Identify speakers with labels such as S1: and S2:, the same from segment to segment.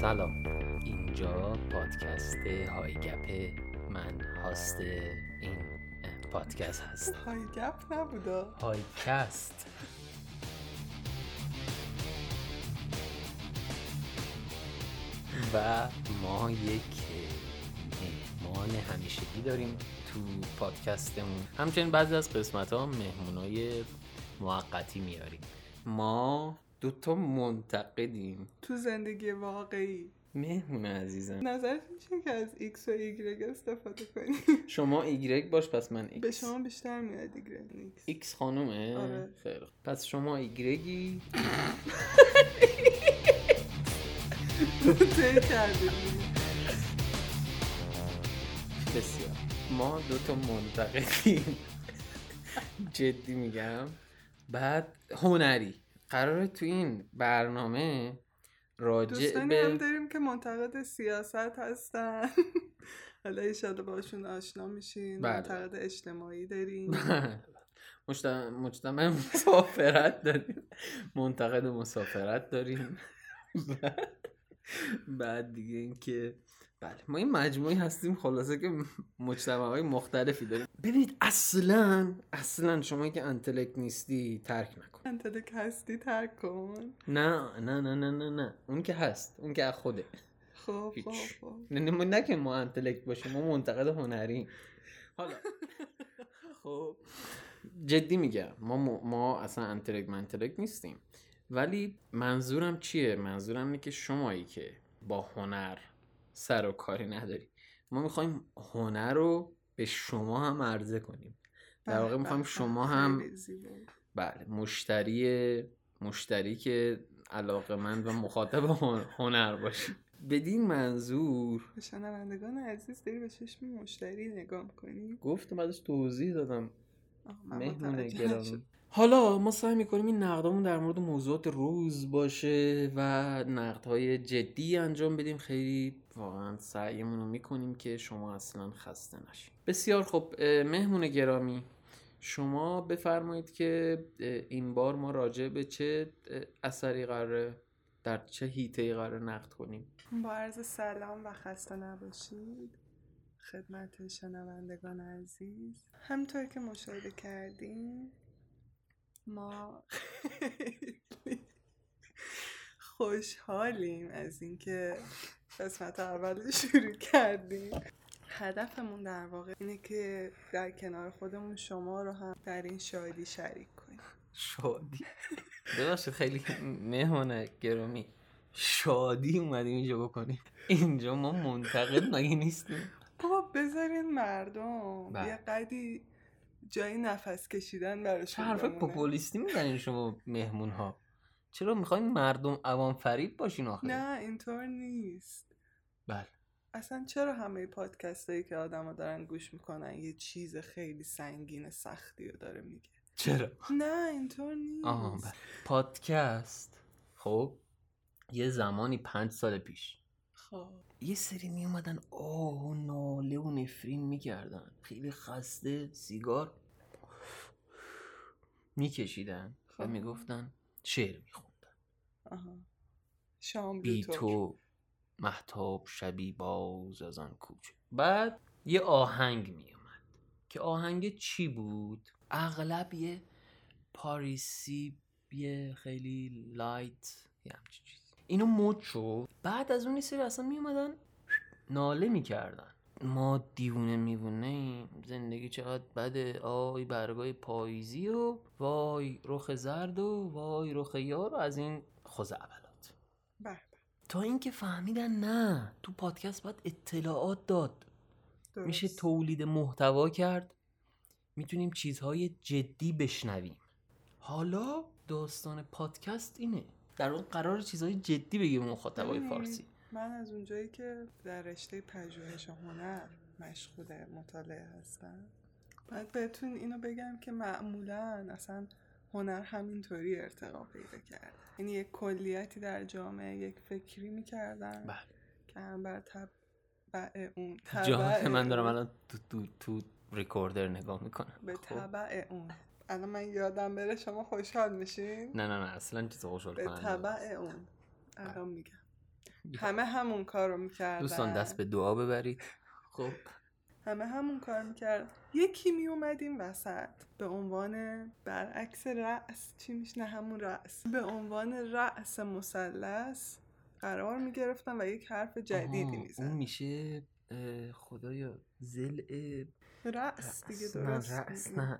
S1: سلام. اینجا پادکست های گپ من هاست. این پادکست هست.
S2: های گپ نبودا.
S1: های کست و ما یک مهمان همیشگی داریم تو پادکستمون. همچنین بعضی از قسمت ها مهمونای موقتی میاریم. ما دوتا منتقدیم.
S2: تو زندگی واقعی.
S1: مهمون عزیزم.
S2: نظرت میشه که از ایکس و ایگرگ استفاده کنی؟
S1: شما ایگرگ باش پس من ایکس
S2: به شما بیشتر میاد ایگرگ ایکس
S1: ایکس خانومه؟
S2: آره.
S1: خیلی. پس شما ایگرگی بسیار. ما دوتا منتقدیم. جدی میگم. بعد هنری. قراره تو این برنامه راجع
S2: دوستانی هم
S1: به
S2: داریم که منتقد سیاست هستن. حالا ایشالا باشون آشنا میشین
S1: بله.
S2: منتقد اجتماعی داریم.
S1: مجت- مجتمع مسافرت داریم. منتقد مسافرت داریم. بعد- بعد دیگه اینکه بله ما این مجموعی هستیم خلاصه که مجتمع های مختلفی داریم. ببینید اصلا اصلا شما که انتلکت نیستی ترک نکن.
S2: انتلک هستی ترک کن.
S1: نه نه نه نه نه نه. اون که هست اون که از خوده.
S2: خب. خب خب.
S1: نه نه, نه که ما انتلکت باشیم ما منتقد هنری حالا. خب. جدی میگم ما ما اصلا انتلکت منتلکت نیستیم. ولی منظورم چیه؟ منظورم اینه که شمایی که با هنر سر و کاری نداری. ما می‌خوایم هنر رو به شما هم عرضه کنیم. در واقع می‌خوایم شما هم. بله مشتری مشتری که علاقه من و مخاطب هن- هنر باشی بدین منظور.
S2: شنوندگان عزیز داری به چشم مشتری نگاه می‌کنی؟
S1: گفتم ازش توضیح دادم. مهمون گرامی. حالا ما سعی می‌کنیم این نقدامون در مورد موضوعات روز باشه و نقدهای جدی انجام بدیم. خیلی واقعا سعیمون رو می‌کنیم که شما اصلا خسته نشید بسیار خب مهمون گرامی شما بفرمایید که این بار ما راجع به چه اثری قراره در چه هیته قراره نقد کنیم؟
S2: با عرض سلام و خسته نباشید. خدمت شنوندگان عزیز. همطور که مشاهده کردیم ما خوشحالیم از اینکه قسمت اول رو شروع کردیم. هدفمون در واقع اینه که در کنار خودمون شما رو هم در این شادی شریک کنیم.
S1: شادی؟ ببخشید خیلی مهمون گرامی. شادی اومدیم اینجا بکنیم. اینجا ما منتقد مگه نیستیم؟
S2: بابا بذارین مردم.
S1: بله.
S2: یه قدی جایی نفس کشیدن براشون
S1: حرف. پوپولیستی می‌زنین شما مهمون ها چرا می‌خواین مردم عوام فریب باشین آخه؟
S2: نه اینطور نیست.
S1: بله.
S2: اصلا چرا همه پادکست هایی که آدما دارن گوش می‌کنن یه چیز خیلی سنگین سختی رو داره میگه؟
S1: چرا؟
S2: نه اینطور نیست.
S1: آها بله. پادکست. خب یه زمانی پنج سال پیش.
S2: خب.
S1: یه سری می اومدن آه و ناله و نفرین می‌کردن. خیلی خسته سیگار میکشیدن و
S2: خب.
S1: می‌گفتن شعر میخوندن.
S2: آها. شام
S1: بی. تو مهتاب شبی باز از آن کوچه. بعد یه آهنگ میومد که آهنگ چی بود؟ اغلب یه پاریسی یه خیلی light یه همچین اینو مد شد. بعد از اون یه سری اصلا میومدن ناله می‌کردن. ما دیوونه میوونه ایم. زندگی چقدر بده. آی برگای پاییزی و وای رخ زرد و وای رخ یار و از این
S2: به به.
S1: تا اینکه فهمیدن نه تو پادکست باید اطلاعات داد.
S2: درست.
S1: میشه تولید محتوا کرد. می‌تونیم چیزهای جدی بشنویم. حالا داستان پادکست اینه. در واقع قرار چیزهای جدی بگیم به مخاطبای فارسی.
S2: من از اونجایی که در رشته پژوهش هنر مشغول مطالعه هستم باید بهتون اینو بگم که معمولا اصلا هنر همینطوری ارتقا پیدا کرد. یعنی یک کلیتی در جامعه یک فکری می‌کردن
S1: بله.
S2: که هم بر تبع اون تبع
S1: من دارم
S2: اون-
S1: الان تو تو تو ریکوردر نگاه می‌کنم.
S2: به
S1: خب.
S2: تبع اون. الان من یادم بره شما خوشحال میشین؟
S1: نه نه نه اصلا چیز خوشحال
S2: به
S1: کننده
S2: تبع
S1: نیست.
S2: اون. الان میگم. همه همون کارو می‌کردن.
S1: دوستان دست به دعا ببرید. خب.
S2: همه همون کار می‌کرد یکی میومد این وسط. به عنوان برعکس رأس. چی میشه؟ نه همون رأس. به عنوان رأس مثلث قرار می‌گرفتن و یک حرف جدیدی
S1: آها، اون
S2: میزن
S1: میشه خدایا زل
S2: رأس دیگه
S1: نه
S2: درست
S1: رأس. نه.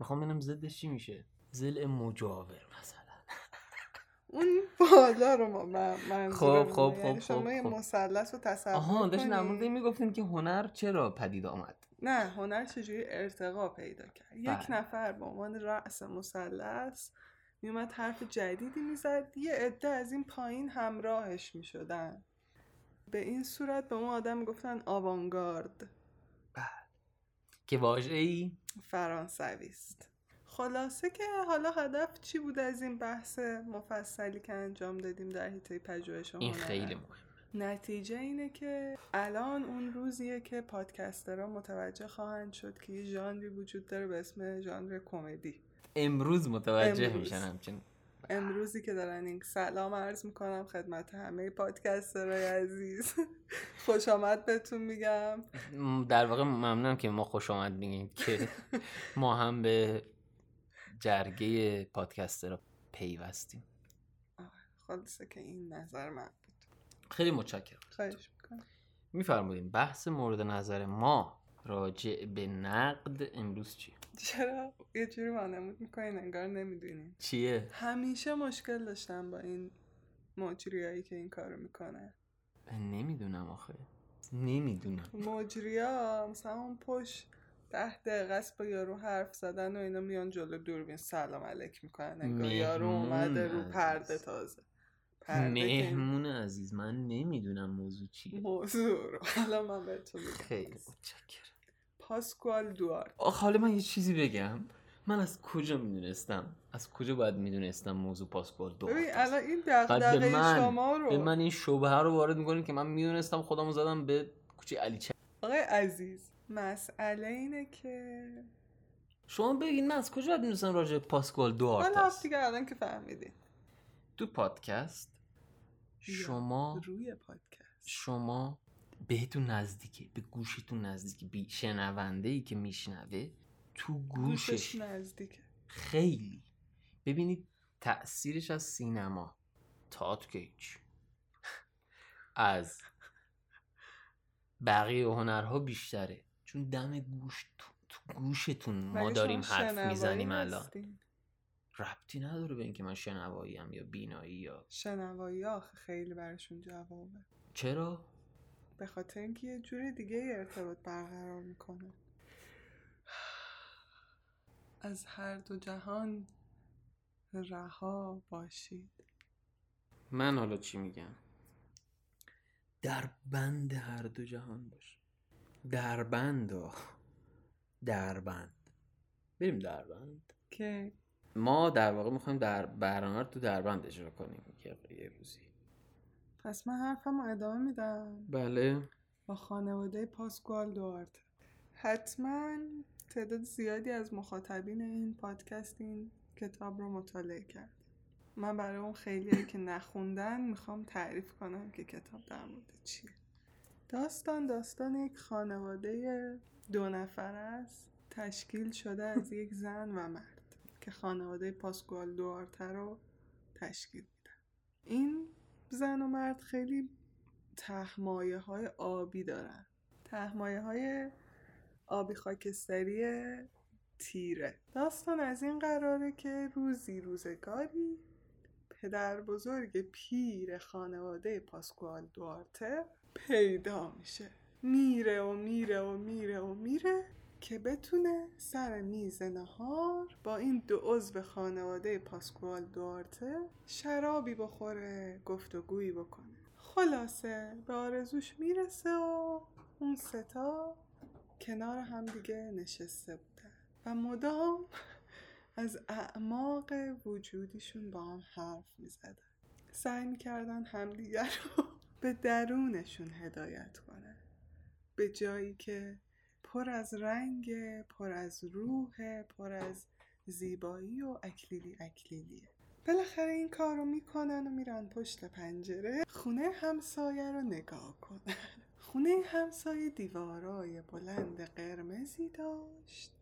S1: می‌خوام ببینم ضدش چی میشه زل مجاور مثلا
S2: اون بالا رو ما من
S1: خب، خب،
S2: اینه. یعنی
S1: خب،
S2: شما
S1: خب،
S2: یه
S1: خب.
S2: مثلث رو تصور
S1: آها
S2: کنی.
S1: این می‌گفتین که هنر چرا پدید آمد
S2: نه هنر چجوری ارتقا پیدا کرد یک
S1: بله.
S2: نفر به عنوان رأس مثلث میومد حرف جدیدی می‌زد یه عده از این پایین همراهش می‌شدن به این صورت به اون آدم می‌گفتن آوانگارد
S1: که واژه ای
S2: فرانسوی است خلاصه که حالا هدف چی بود از این بحث مفصلی که انجام دادیم در حیطه پژوهش
S1: این؟ خیلی مهم.
S2: نتیجه اینه که الان اون روزیه که پادکسترها متوجه خواهند شد که یه ژانری وجود داره به اسم ژانر کمدی.
S1: امروز متوجه
S2: امروز.
S1: میشن همچنین.
S2: امروزی که دارن این سلام عرض می‌کنم خدمت همه پادکسترهای عزیز. خوش آمد بهتون میگم.
S1: در واقع ممنونم که ما خوش آمد میگیم که ما هم به جرگه پادکستر رو پیوستیم.
S2: خلاصه که این نظر من بود.
S1: خیلی متشکرم.
S2: خواهش می‌کنم.
S1: میفرماییم بحث مورد نظر ما راجع به نقد امروز چیه؟
S2: چرا یه جوری وانمود می‌کنین انگار نمی‌دونین
S1: چیه؟
S2: همیشه مشکل داشتم با این مجریایی که این کارو می‌کنه.
S1: نمی‌دونم آخه. نمی‌دونم.
S2: مجریا مثلا اون پشت ده دقیقه است با یارو حرف زدن و اینا میان جلو دوربین. سلام علیک می‌کنن. انگار یارو اومده رو. پرده تازه.
S1: مهمون عزیز من نمی‌دونم موضوع چیه.
S2: موضوع رو. حالا من بهتون
S1: خیلی متشکرم.
S2: پاسکوال دوار.
S1: آخ حالا من یه چیزی بگم. من از کجا می‌دونستم؟ از کجا باید می‌دونستم موضوع پاسپورت دو
S2: ببین؟ الان این دغدغه
S1: من-
S2: شما رو
S1: به من این شبهه رو وارد می‌کنین که من می‌دونستم خودمو زدم به کوچه علی چه
S2: آقای عزیز مسئله اینه که
S1: شما بگین من از کجا باید می‌دونستم راجع دوارت
S2: حالا
S1: است؟
S2: دیگه الان که فهمیدین
S1: تو پادکست شما
S2: روی پادکست.
S1: شما بهتون نزدیکه به گوشتون نزدیکه بی شنونده ای که میشنوه تو
S2: گوشش
S1: گوشش
S2: نزدیکه.
S1: خیلی. ببینید تأثیرش از سینما تئاتر که هیچ. از بقیه هنرها بیشتره. چون دم گوش تو, تو گوشتون ما داریم حرف
S2: شنوایی
S1: می‌زنیم الان؟ ربطی نداره به اینکه من شنواییم یا بینایی یا
S2: شنوایی آخه خیلی براشون جوابه.
S1: چرا؟
S2: به خاطر اینکه یه جور دیگه ارتباط برقرار می‌کنه. از هر دو جهان رها باشید.
S1: من حالا چی میگم؟ در بند هر دو جهان باش. در بند. در بند. بریم در بند.
S2: که
S1: ما در واقع می‌خوایم در برنامه رو تو دربند اجرا کنیم یه روزی.
S2: پس من حرفم ادامه میدم.
S1: بله.
S2: با خانواده پاسکوال دوارت حتما تعداد زیادی از مخاطبین این پادکست این کتاب رو مطالعه کرد. من برای اون خیلی که نخوندن می‌خوام تعریف کنم که کتاب در مورد چیه. داستان داستان یک خانواده دو نفر است. تشکیل شده از یک زن و مرد که خانواده پاسکوال دوارته رو تشکیل میدن. این زن و مرد خیلی تهمایه های آبی دارن. تهمایه های آبی خاکستری تیره. داستان از این قراره که روزی روزگاری پدر بزرگ پیر خانواده پاسکوال دوارته پیدا میشه. میره و میره و میره و میره. که بتونه سر میز نهار با این دو عضو خانواده پاسکوال دوارته شرابی بخوره گفتگویی بکنه. خلاصه به آرزوش می‌رسه و اون ستا کنار هم دیگه نشسته بودن. و مدام از اعماق وجودیشون با هم حرف می‌زدن. سعی می‌کردن همدیگر رو به درونشون هدایت کنن. به جایی که پر از رنگ پر از روح پر از زیبایی و اکلیلی اکلیلیه. بالاخره این کار رو می‌کنن و میرن پشت پنجره خونه همسایه رو نگاه کنن. خونه همسایه دیوارای بلند قرمزی داشت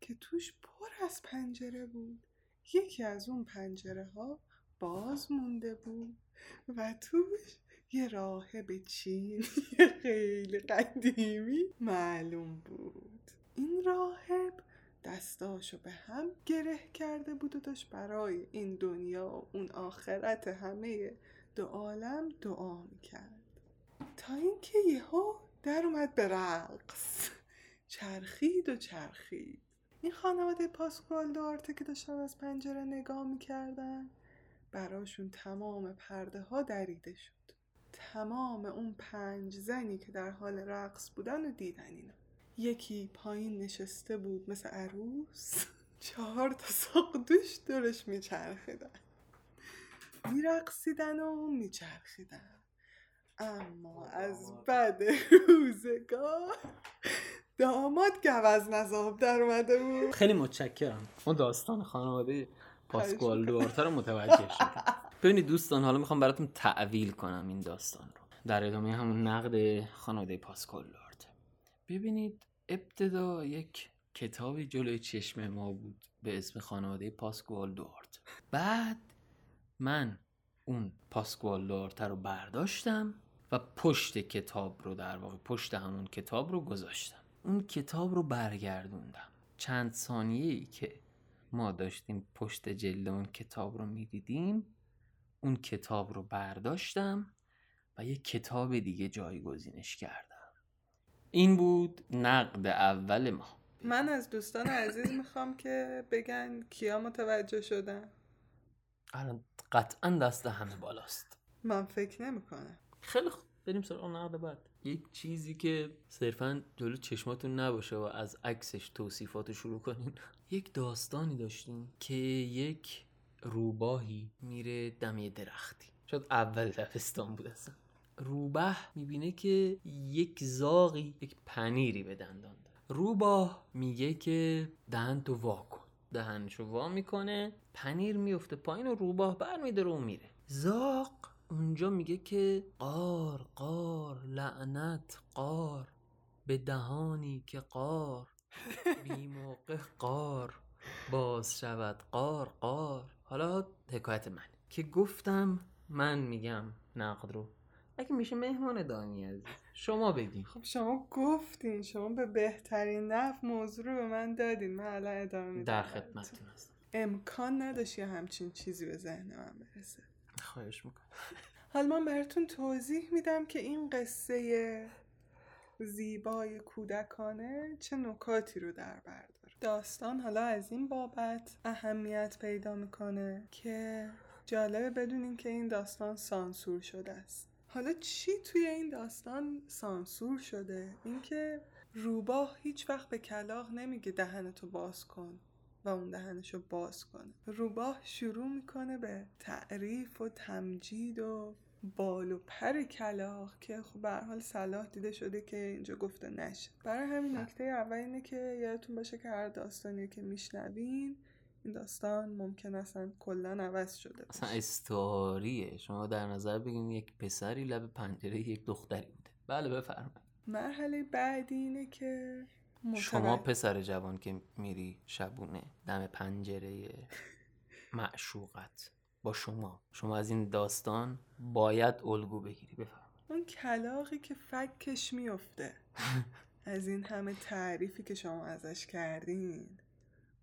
S2: که توش پر از پنجره بود. یکی از اون پنجره ها باز مونده بود و توش یه راهب چینی خیلی قدیمی معلوم بود. این راهب دستاشو به هم گره کرده بود و داشت برای این دنیا و اون آخرت همه دو عالم دعا می‌کرد. تا اینکه یهو در اومد به رقص. چرخید و چرخید. این خانواده پاسکوال دارته که داشتن از پنجره نگاه می‌کردن. براشون تمام پرده ها دریده شد. تمام اون پنج زنی که در حال رقص بودن و دیدن اینا. یکی پایین نشسته بود مثل عروس. چهار تا ساقدوش دورش میچرخیدن. میرقصیدن و میچرخیدن. اما از بد روزگار داماد گوز نظاب در اومده بود.
S1: خیلی متشکرم. اون داستان خانواده پاسکوال دوارتا رو متوجه شد ببینید دوستان حالا می‌خوام براتون تعویل کنم این داستان رو. در ادامه همون نقد خانواده پاسکوال دوارتا ببینید ابتدا یک کتابی جلوی چشم ما بود به اسم خانواده پاسکوال دوارت بعد من اون پاسکوال دوارتا رو برداشتم و پشت کتاب رو در واقع پشت همون کتاب رو گذاشتم. اون کتاب رو برگردوندم. چند ثانیه ای که ما داشتیم پشت جلد اون کتاب رو می‌دیدیم اون کتاب رو برداشتم و یه کتاب دیگه جایگزینش کردم. این بود نقد اول ما.
S2: من از دوستان عزیز می‌خوام که بگن کیا متوجه شدن.
S1: الان قطعا دست همه بالاست.
S2: من فکر نمی‌کنم.
S1: خیلی خوب. بریم سراغ نقد بعد. یک چیزی که صرفا جلو چشماتون نباشه و از عکسش توصیفات شروع کنین. یک داستانی داشتیم که یک روباهی. میره دم یه درختی. شاید اول دبستان بود اصلا. روبه می‌بینه که یک زاغی یک پنیری به دندان داره. روباه میگه که دهن تو وا کن. دهنشو وا می‌کنه پنیر میفته پایین و روباه برمیداره و میره. زاق اونجا میگه که قار قار لعنت قار. به دهانی که قار. بی موقع قار. باز شود قار قار. حالا حکایت من. که گفتم من میگم نقد رو. اگه میشه مهمان دانی عزیز. شما بگین.
S2: خب شما گفتین. شما به بهترین نف موضوع رو به من دادین. من الان ادامه میدم
S1: در. خدمتتون هستم.
S2: امکان نداشت یه همچین چیزی به ذهن من برسه.
S1: خواهش می‌کنم.
S2: حالا من براتون توضیح میدم که این قصه زیبای کودکانه چه نکاتی رو در بر داره. داستان حالا از این بابت اهمیت پیدا می‌کنه که جالبه بدونین که این داستان سانسور شده است. حالا چی توی این داستان سانسور شده؟ اینکه روباه هیچ وقت به کلاق نمیگه دهنتو باز کن و اون دهنشو باز کنه. روباه شروع می‌کنه به تعریف و تمجید و بال و پر کلاق که خب به حال صلاح دیده شده که اینجا گفته نشه برای همین نکته اول اینه که یادتون باشه که هر داستانی که میشنوین این داستان ممکن اصلا کلا عوض شده باشه.
S1: اصلا استعاریه شما در نظر بگیرید یک پسری لب پنجره یک دختری بوده. بله بفرمایید.
S2: مرحله بعدی اینه که
S1: شما پسر جوان که میری شبونه دم پنجره معشوقت. با شما. شما از این داستان باید الگو بگیری. بفرمایید.
S2: اون کلاقی که فکش میفته از این همه تعریفی که شما ازش کردین.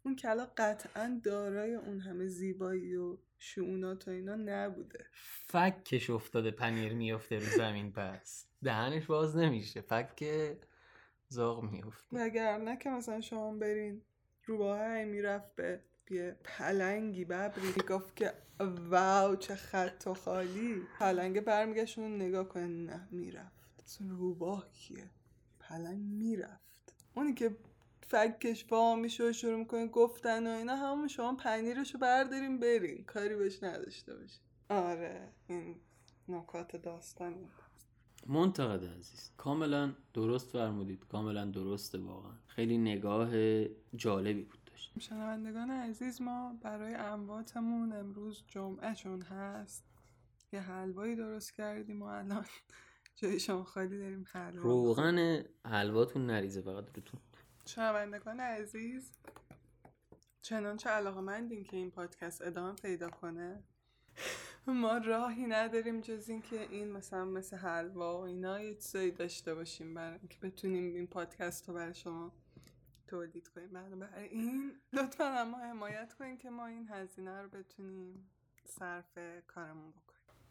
S2: اون کلاق قطعا دارای اون همه زیبایی و شعونات و اینا نبوده.
S1: فکش افتاده پنیر میفته رو زمین پس دهنش باز نمیشه. فک زاغ میفته
S2: وگرنه که مثلا شما برین روباه می‌رفت به یه پلنگی ببری. گفت که واو چه خط و خالی. پلنگه برمیگشت اون نگاه کنه. نه می‌رفت. روباه کیه؟ پلنگ می‌رفت. اونی که فکش وا میشه شروع می‌کنه گفتن و اینا همون شما پنیرشو برداریم برین کاری بهش نداشته باشین آره این نکات داستانی
S1: منتقد عزیز کاملا درست فرمودید. کاملا درسته واقعا. خیلی نگاه جالبی بود. داشتیم
S2: شنوندگان عزیز ما برای امواتمون امروز جمعهشون هست. یه حلوایی درست کردیم و الان جای شما خالی داریم حلوا.
S1: روغن حلواتون نریزه فقط روتون.
S2: شنوندگان عزیز چنانچه علاقه مندیم که این پادکست ادامه پیدا کنه؟ ما راهی نداریم جز اینکه این مثلا مثل حلوا و اینا یه چیزایی داشته باشیم برای اینکه بتونیم این پادکست رو برای شما تولید کنیم. برای این لطفا اما حمایت کنیم که ما این هزینه رو بتونیم صرف کارمون بکنیم.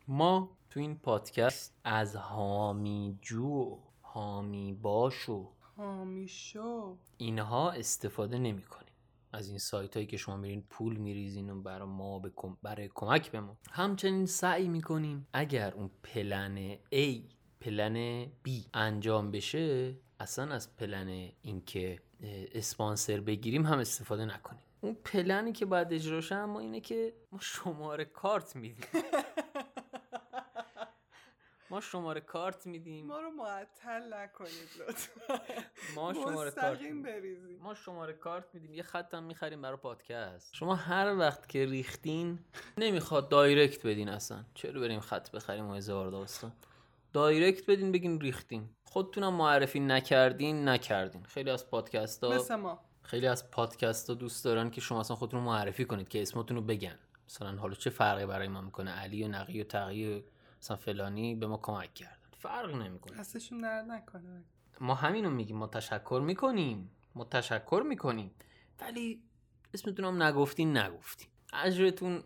S1: ما تو این پادکست از حامی جو حامی باشو
S2: حامی شو.
S1: اینها استفاده نمی کنیم. از این سایت هایی که شما میرین پول میریزین و برای ما بکن برای کمک به ما همچنین سعی می‌کنیم اگر اون پلن A پلن B انجام بشه اصلا از پلن اینکه اسپانسر بگیریم هم استفاده نکنیم. اون پلنی که باید اجرا شه اما اینه که ما شماره کارت میدیم. ما شماره کارت میدیم.
S2: ما رو معطل نکنید لطفا.
S1: ما شماره کارت.
S2: بریزید
S1: ما شماره کارت میدیم. یه خط هم می‌خریم برای پادکست. شما هر وقت که ریختین نمی‌خواد direct بدین اصلا. چرا بریم خط بخریم و هزار داستان؟ direct بدین بگین ریختین. خودتونم معرفی نکردین نکردین. خیلی از پادکست ها
S2: مثل ما.
S1: خیلی از پادکست ها دوست دارن که شما اصلا خودتون معرفی کنید که اسمتون رو بگن. مثلا حالا چه فرقی برای ما می‌کنه؟ علی و نقی و تقی و مثلا فلانی به ما کمک کردن. فرق نمی‌کنه.
S2: دستشون درد نکنه.
S1: ما همینو میگیم. ما تشکر می‌کنیم. ما تشکر می‌کنیم. ولی اسمتون هم نگفتین نگفتین. اجرتون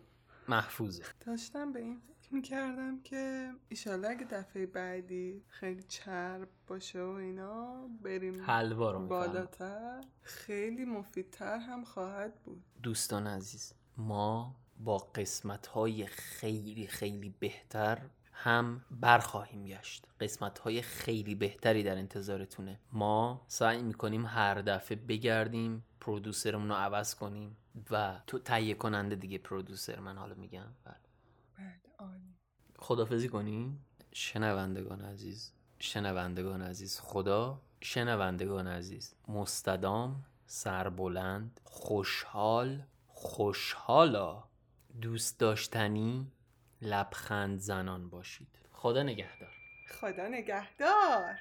S1: محفوظه.
S2: داشتم به این فکر می‌کردم که ایشالله اگه دفعه بعدی خیلی چرب باشه و اینا بریم
S1: حلوا رو
S2: بالاتر خیلی مفیدتر هم خواهد بود.
S1: دوستان عزیز ما با قسمت های خیلی خیلی بهتر هم برخواهیم گشت. قسمت های خیلی بهتری در انتظارتونه. ما سعی می‌کنیم هر دفعه بگردیم پرودوسرمون رو عوض کنیم و تو تهیه کننده دیگه پرودوسر من حالا میگم. بله.
S2: بله
S1: خدافزی کنیم شنوندگان عزیز شنوندگان عزیز خدا شنوندگان عزیز مستدام سربلند خوشحال خوشحالا دوست داشتنی لبخند زنان باشید. خدا نگهدار.
S2: خدا نگهدار.